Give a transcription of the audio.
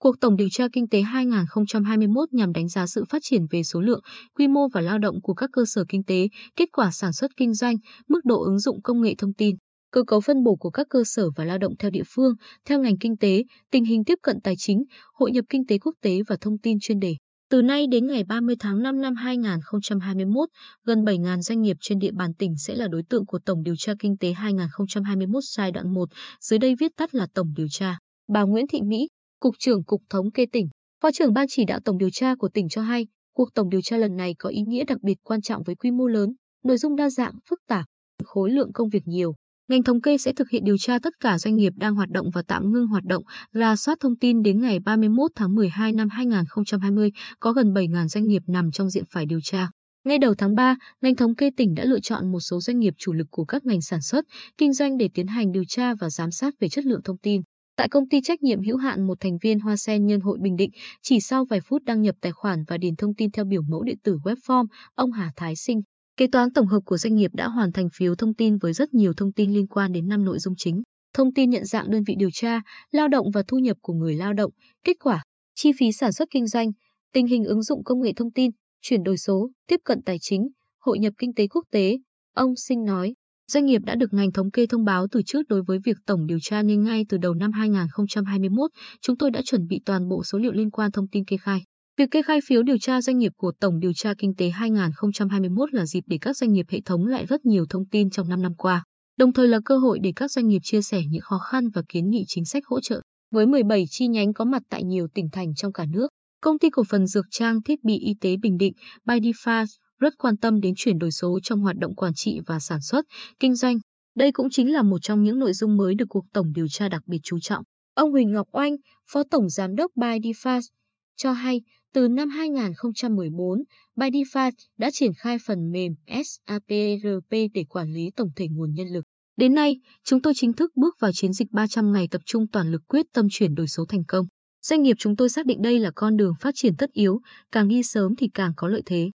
Cuộc tổng điều tra kinh tế 2021 nhằm đánh giá sự phát triển về số lượng, quy mô và lao động của các cơ sở kinh tế, kết quả sản xuất kinh doanh, mức độ ứng dụng công nghệ thông tin, cơ cấu phân bổ của các cơ sở và lao động theo địa phương, theo ngành kinh tế, tình hình tiếp cận tài chính, hội nhập kinh tế quốc tế và thông tin chuyên đề. Từ nay đến ngày 30 tháng 5 năm 2021, gần 7.000 doanh nghiệp trên địa bàn tỉnh sẽ là đối tượng của Tổng điều tra kinh tế 2021 giai đoạn 1, dưới đây viết tắt là Tổng điều tra. Bà Nguyễn Thị Mỹ, Cục trưởng Cục Thống kê tỉnh, Phó trưởng Ban chỉ đạo Tổng điều tra của tỉnh cho hay, cuộc tổng điều tra lần này có ý nghĩa đặc biệt quan trọng với quy mô lớn, nội dung đa dạng, phức tạp, khối lượng công việc nhiều. Ngành thống kê sẽ thực hiện điều tra tất cả doanh nghiệp đang hoạt động và tạm ngưng hoạt động, ra soát thông tin đến ngày 31 tháng 12 năm 2020, có gần 7.000 doanh nghiệp nằm trong diện phải điều tra. Ngay đầu tháng 3, ngành thống kê tỉnh đã lựa chọn một số doanh nghiệp chủ lực của các ngành sản xuất, kinh doanh để tiến hành điều tra và giám sát về chất lượng thông tin. Tại công ty trách nhiệm hữu hạn một thành viên Hoa Sen Nhân hội Bình Định, chỉ sau vài phút đăng nhập tài khoản và điền thông tin theo biểu mẫu điện tử web form, ông Hà Thái Sinh, kế toán tổng hợp của doanh nghiệp đã hoàn thành phiếu thông tin với rất nhiều thông tin liên quan đến năm nội dung chính. Thông tin nhận dạng đơn vị điều tra, lao động và thu nhập của người lao động, kết quả, chi phí sản xuất kinh doanh, tình hình ứng dụng công nghệ thông tin, chuyển đổi số, tiếp cận tài chính, hội nhập kinh tế quốc tế. Ông Sinh nói, Doanh nghiệp đã được ngành thống kê thông báo từ trước đối với việc tổng điều tra nên ngay từ đầu năm 2021, chúng tôi đã chuẩn bị toàn bộ số liệu liên quan thông tin kê khai. Việc kê khai phiếu điều tra doanh nghiệp của Tổng điều tra kinh tế 2021 là dịp để các doanh nghiệp hệ thống lại rất nhiều thông tin trong 5 năm qua, đồng thời là cơ hội để các doanh nghiệp chia sẻ những khó khăn và kiến nghị chính sách hỗ trợ. Với 17 chi nhánh có mặt tại nhiều tỉnh thành trong cả nước, Công ty cổ phần dược trang thiết bị y tế Bình Định, Bidifast rất quan tâm đến chuyển đổi số trong hoạt động quản trị và sản xuất, kinh doanh. Đây cũng chính là một trong những nội dung mới được cuộc tổng điều tra đặc biệt chú trọng. Ông Huỳnh Ngọc Oanh, Phó Tổng Giám đốc ByDefast, cho hay từ năm 2014, ByDefast đã triển khai phần mềm SAPRP để quản lý tổng thể nguồn nhân lực. Đến nay, chúng tôi chính thức bước vào chiến dịch 300 ngày tập trung toàn lực quyết tâm chuyển đổi số thành công. Doanh nghiệp chúng tôi xác định đây là con đường phát triển tất yếu, càng đi sớm thì càng có lợi thế.